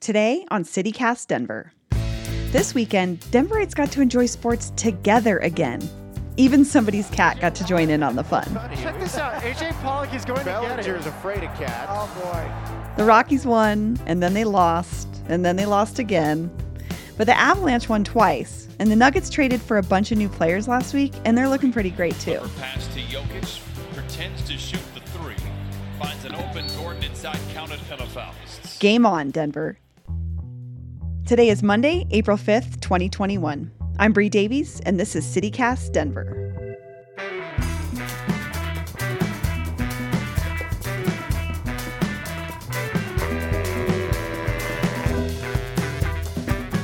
Today on CityCast Denver. This weekend, Denverites got to enjoy sports together again. Even somebody's cat got to join in on the fun. Check this out. AJ Pollock is going Bellinger to get is it. afraid of cats. Oh boy. The Rockies won, and then they lost, and then they lost again. But the Avalanche won twice, and the Nuggets traded for a bunch of new players last week, and they're looking pretty great too. Pass to Jokic, pretends to shoot the three, finds an open Gordon inside, counted and a foul. Game on, Denver. Today is Monday, April 5th, 2021. I'm Bree Davies, and this is CityCast Denver.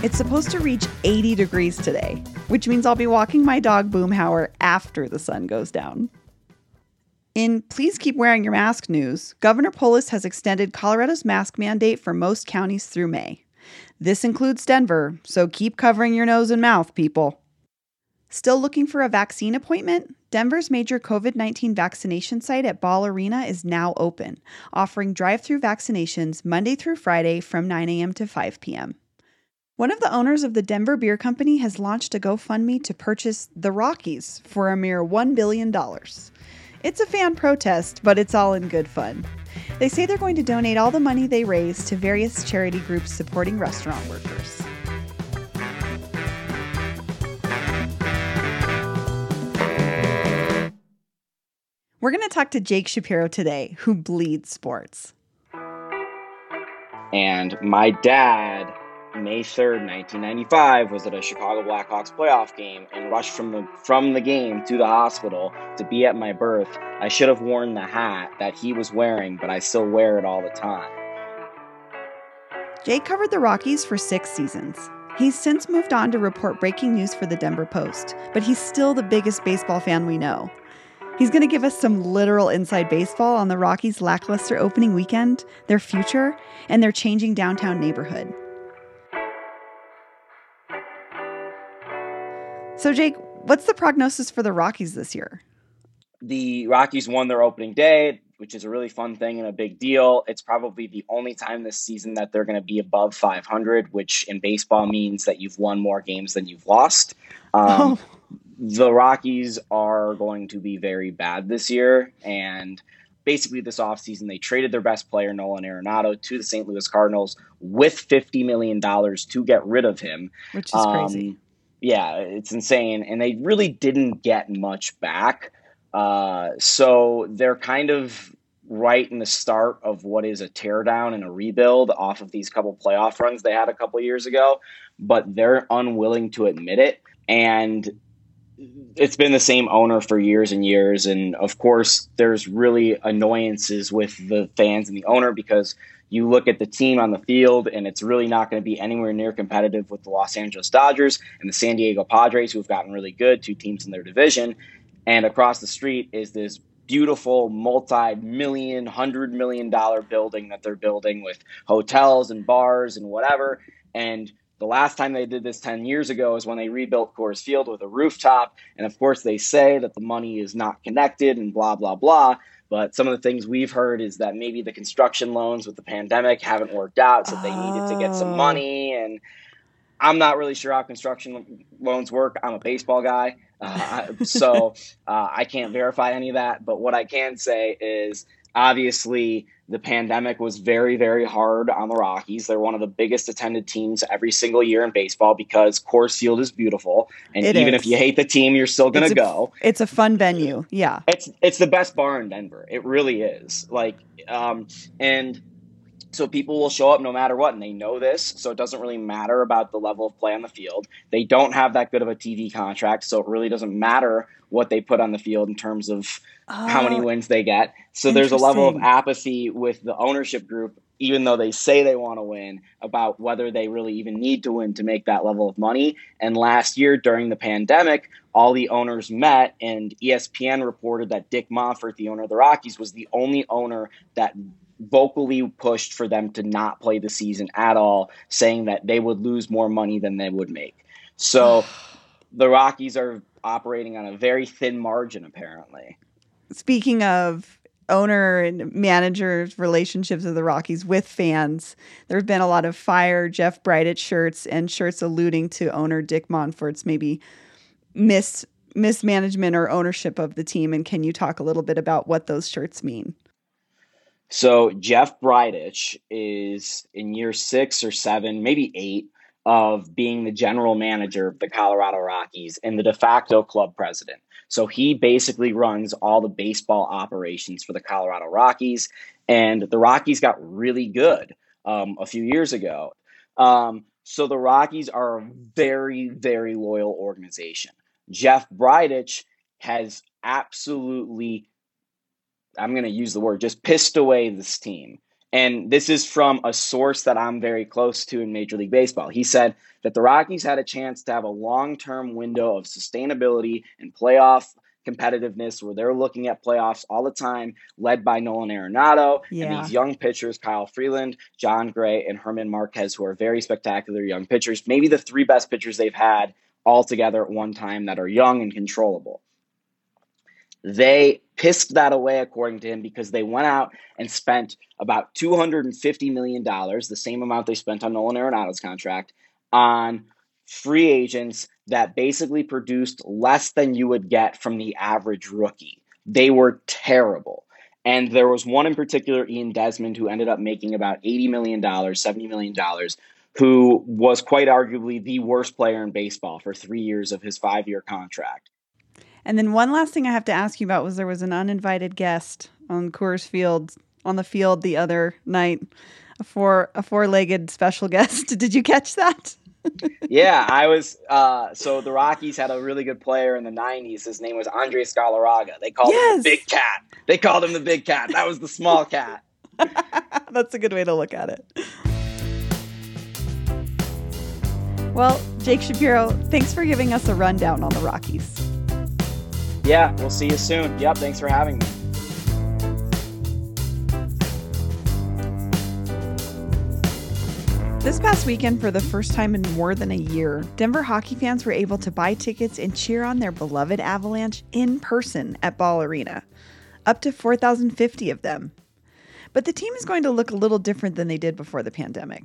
It's supposed to reach 80 degrees today, which means I'll be walking my dog Boomhauer after the sun goes down. In Please Keep Wearing Your Mask news, Governor Polis has extended Colorado's mask mandate for most counties through May. This includes Denver, so keep covering your nose and mouth, people. Still looking for a vaccine appointment? Denver's major COVID 19 vaccination site at Ball Arena is now open, offering drive through vaccinations Monday through Friday from 9 a.m. to 5 p.m. One of the owners of the Denver Beer Company has launched a GoFundMe to purchase the Rockies for a mere $1 billion. It's a fan protest, but it's all in good fun. They say they're going to donate all the money they raise to various charity groups supporting restaurant workers. We're going to talk to Jake Shapiro today, who bleeds sports. And my dad, May 3rd, 1995, was at a Chicago Blackhawks playoff game and rushed from the from the game to the hospital to be at my birth. I should have worn the hat that he was wearing, but I still wear it all the time. Jay covered the Rockies for six seasons. He's since moved on to report breaking news for the Denver Post, but he's still the biggest baseball fan we know. He's going to give us some literal inside baseball on the Rockies' lackluster opening weekend, their future, and their changing downtown neighborhood. So, Jake, what's the prognosis for the Rockies this year? The Rockies won their opening day, which is a really fun thing and a big deal. It's probably the only time this season that they're going to be above 500, which in baseball means that you've won more games than you've lost. Um, Oh. The Rockies are going to be very bad this year. And basically, this offseason, they traded their best player, Nolan Arenado, to the St. Louis Cardinals with $50 million to get rid of him. Which is crazy. Yeah, it's insane. And they really didn't get much back. Uh, so they're kind of right in the start of what is a teardown and a rebuild off of these couple playoff runs they had a couple years ago, but they're unwilling to admit it. And it's been the same owner for years and years. And of course, there's really annoyances with the fans and the owner because you look at the team on the field and it's really not going to be anywhere near competitive with the Los Angeles Dodgers and the San Diego Padres, who've gotten really good, two teams in their division. And across the street is this beautiful multi-million, hundred million dollar building that they're building with hotels and bars and whatever. And the last time they did this 10 years ago is when they rebuilt Coors Field with a rooftop. And of course, they say that the money is not connected and blah, blah, blah. But some of the things we've heard is that maybe the construction loans with the pandemic haven't worked out, so they needed to get some Oh. money. And I'm not really sure how construction loans work. I'm a baseball guy, uh, so uh, I can't verify any of that. But what I can say is obviously the pandemic was very, very hard on the Rockies. They're one of the biggest attended teams every single year in baseball because Coors Field is beautiful, and It even is. if you hate the team, you're still going to go. It's a fun venue. Yeah. It's it's the best bar in Denver. It really is. Like, um, and so people will show up no matter what, and they know this. So it doesn't really matter about the level of play on the field. They don't have that good of a TV contract, so it really doesn't matter what they put on the field in terms of how many Oh, wins they get. So there's a level of apathy with the ownership group, even though they say they want to win, about whether they really even need to win to make that level of money. And last year during the pandemic, all the owners met, and ESPN reported that Dick Monfort, the owner of the Rockies, was the only owner that vocally pushed for them to not play the season at all, saying that they would lose more money than they would make. So the Rockies are operating on a very thin margin, apparently. Speaking of owner and managers relationships of the Rockies with fans. There's been a lot of fire Jeff Bridich shirts and shirts alluding to owner Dick Monfort's maybe mis mismanagement or ownership of the team. And can you talk a little bit about what those shirts mean? So Jeff Bridich is in year six or seven, maybe eight, of being the general manager of the Colorado Rockies and the de facto club president. So he basically runs all the baseball operations for the Colorado Rockies. And the Rockies got really good um, a few years ago. Um, so the Rockies are a very, very loyal organization. Jeff Bridich has absolutely, I'm going to use the word, just pissed away this team. And this is from a source that I'm very close to in Major League Baseball. He said that the Rockies had a chance to have a long term window of sustainability and playoff competitiveness where they're looking at playoffs all the time, led by Nolan Arenado Yeah. and these young pitchers, Kyle Freeland, Jon Gray, and German Marquez, who are very spectacular young pitchers. Maybe the three best pitchers they've had all together at one time that are young and controllable. They pissed that away, according to him, because they went out and spent about $250 million, the same amount they spent on Nolan Arenado's contract, on free agents that basically produced less than you would get from the average rookie. They were terrible. And there was one in particular, Ian Desmond, who ended up making about $80 million, $70 million, who was quite arguably the worst player in baseball for three years of his five year contract. And then one last thing I have to ask you about was there was an uninvited guest on Coors Field on the field the other night, a four a four legged special guest. Did you catch that? yeah, I was. Uh, so the Rockies had a really good player in the '90s. His name was Andre Galarraga. They called him the Big Cat. They called him the Big Cat. That was the small cat. That's a good way to look at it. Well, Jake Shapiro, thanks for giving us a rundown on the Rockies. Yeah, we'll see you soon. Yep, thanks for having me. This past weekend, for the first time in more than a year, Denver hockey fans were able to buy tickets and cheer on their beloved Avalanche in person at Ball Arena. Up to 4,050 of them. But the team is going to look a little different than they did before the pandemic.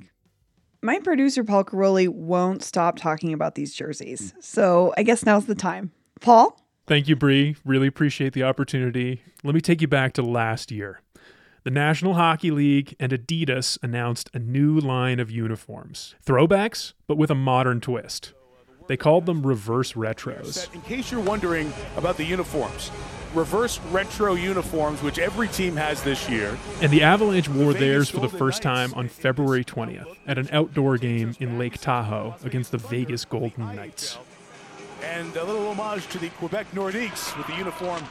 My producer, Paul Caroli, won't stop talking about these jerseys. So I guess now's the time. Paul? Thank you, Bree. Really appreciate the opportunity. Let me take you back to last year. The National Hockey League and Adidas announced a new line of uniforms. Throwbacks, but with a modern twist. They called them reverse retros. In case you're wondering about the uniforms, reverse retro uniforms, which every team has this year. And the Avalanche wore theirs for the first time on February 20th at an outdoor game in Lake Tahoe against the Vegas Golden Knights. And a little homage to the Quebec Nordiques with the uniform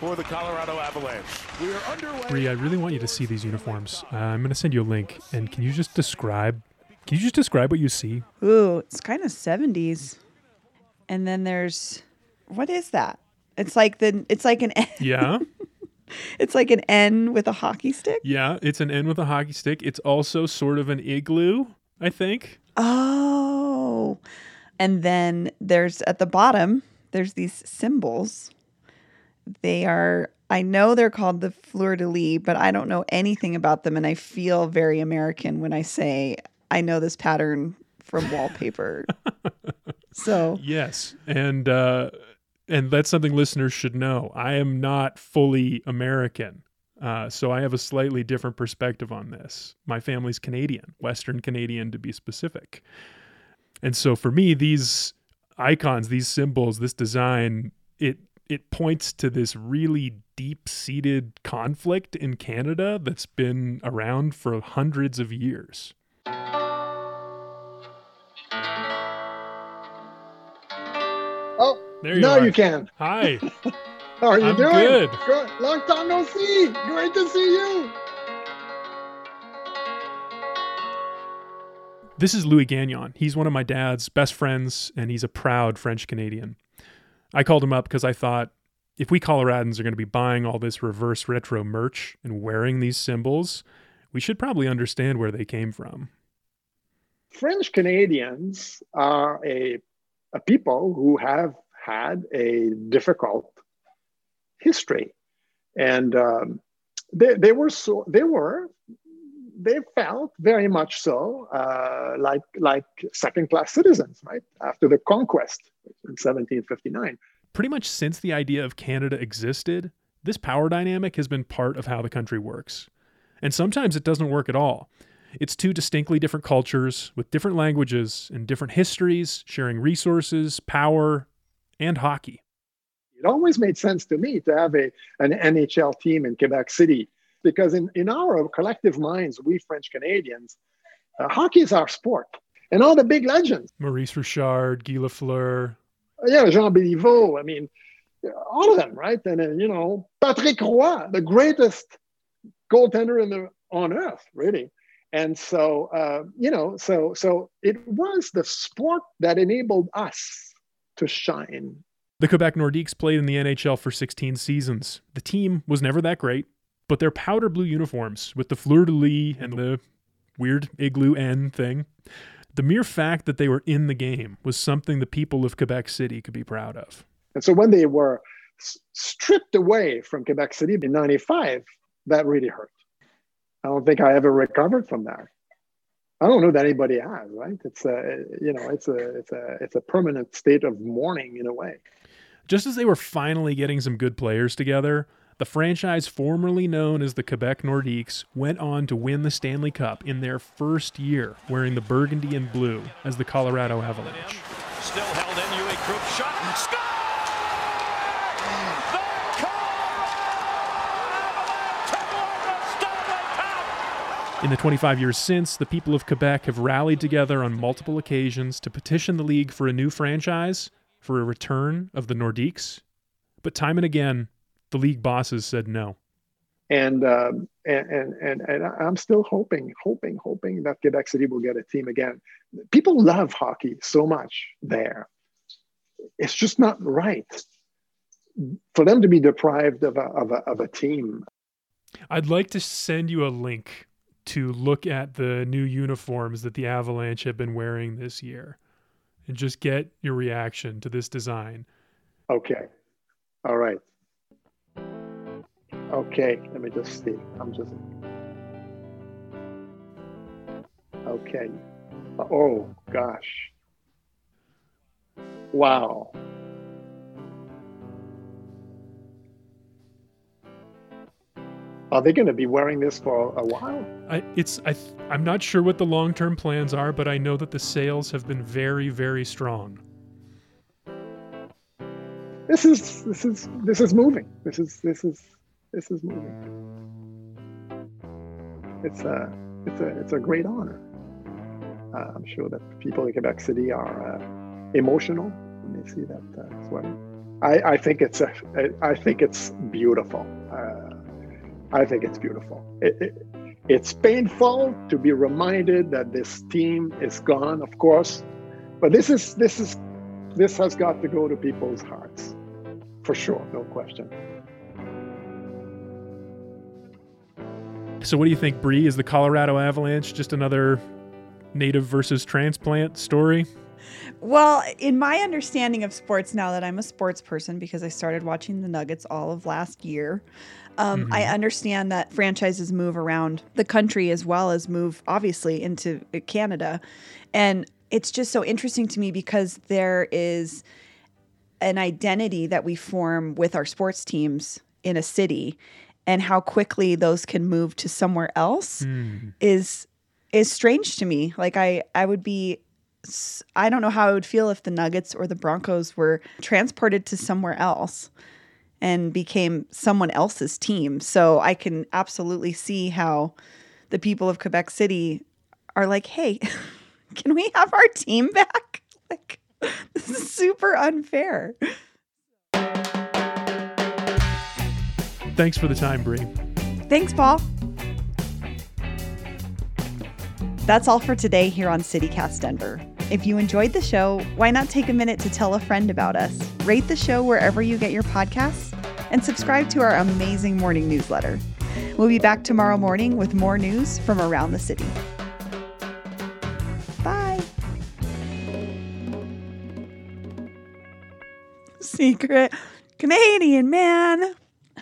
for the Colorado Avalanche. We are underway. Bree, I really want you to see these uniforms. Uh, I'm going to send you a link, and can you just describe? Can you just describe what you see? Ooh, it's kind of 70s. And then there's what is that? It's like the it's like an N. Yeah, it's like an N with a hockey stick. yeah. It's an N with a hockey stick. It's also sort of an igloo, I think. Oh. And then there's at the bottom, there's these symbols. They are, I know they're called the fleur de lis, but I don't know anything about them. And I feel very American when I say I know this pattern from wallpaper. so, Yes, and uh, and that's something listeners should know. I am not fully American, uh, so I have a slightly different perspective on this. My family's Canadian, Western Canadian to be specific, and so for me, these icons, these symbols, this design, it it points to this really deep-seated conflict in Canada that's been around for hundreds of years. Oh, There you now are. you can. Hi. How are you I'm doing? good. Long time no see. Great to see you. This is Louis Gagnon. He's one of my dad's best friends, and he's a proud French Canadian. I called him up because I thought if we Coloradans are going to be buying all this reverse retro merch and wearing these symbols, we should probably understand where they came from. French Canadians are a, a people who have had a difficult history. And um, they, they were so they were they felt very much so uh, like like second class citizens, right? After the conquest in 1759. Pretty much since the idea of Canada existed, this power dynamic has been part of how the country works. And sometimes it doesn't work at all. It's two distinctly different cultures with different languages and different histories, sharing resources, power, and hockey. It always made sense to me to have a, an NHL team in Quebec City because, in, in our collective minds, we French Canadians, uh, hockey is our sport. And all the big legends. Maurice Richard, Guy Lafleur. Yeah, Jean Béliveau. I mean, all of them, right? And then, you know, Patrick Roy, the greatest goaltender in the, on earth, really. And so, uh, you know, so so it was the sport that enabled us to shine. The Quebec Nordiques played in the NHL for 16 seasons. The team was never that great, but their powder blue uniforms with the fleur de lis and the weird igloo N thing, the mere fact that they were in the game was something the people of Quebec City could be proud of. And so when they were stripped away from Quebec City in 95, that really hurt. I don't think I ever recovered from that. I don't know that anybody has, right? It's a, you know, it's a, it's a, it's a permanent state of mourning in a way. Just as they were finally getting some good players together, the franchise formerly known as the Quebec Nordiques went on to win the Stanley Cup in their first year wearing the burgundy and blue as the Colorado Avalanche. Still held in, Krupp shot, score! In the 25 years since, the people of Quebec have rallied together on multiple occasions to petition the league for a new franchise, for a return of the Nordiques. But time and again, the league bosses said no. And, um, and, and, and, and I'm still hoping, hoping, hoping that Quebec City will get a team again. People love hockey so much there. It's just not right for them to be deprived of a, of a, of a team. I'd like to send you a link to look at the new uniforms that the Avalanche have been wearing this year and just get your reaction to this design. Okay. All right. Okay. Let me just see. I'm just. Okay. Oh, gosh. Wow. Are they going to be wearing this for a while? I, it's I, I'm not sure what the long term plans are, but I know that the sales have been very, very strong. This is this is this is moving. This is this is this is moving. It's a it's a it's a great honor. Uh, I'm sure that people in Quebec City are uh, emotional when they see that uh, sweater. I, I think it's a I think it's beautiful. Uh, I think it's beautiful. It, it, it's painful to be reminded that this team is gone, of course, but this is this is this has got to go to people's hearts, for sure, no question. So, what do you think, Bree? Is the Colorado Avalanche just another native versus transplant story? Well, in my understanding of sports now that I'm a sports person because I started watching the Nuggets all of last year, um, I understand that franchises move around the country as well as move, obviously, into Canada. And it's just so interesting to me because there is an identity that we form with our sports teams in a city and how quickly those can move to somewhere else hmm. is is strange to me. Like I I would be I don't know how I would feel if the Nuggets or the Broncos were transported to somewhere else and became someone else's team. So I can absolutely see how the people of Quebec City are like, "Hey, can we have our team back?" Like this is super unfair. Thanks for the time, Bree. Thanks, Paul. That's all for today here on CityCast Denver. If you enjoyed the show, why not take a minute to tell a friend about us? Rate the show wherever you get your podcasts and subscribe to our amazing morning newsletter. We'll be back tomorrow morning with more news from around the city. Bye. Secret Canadian man.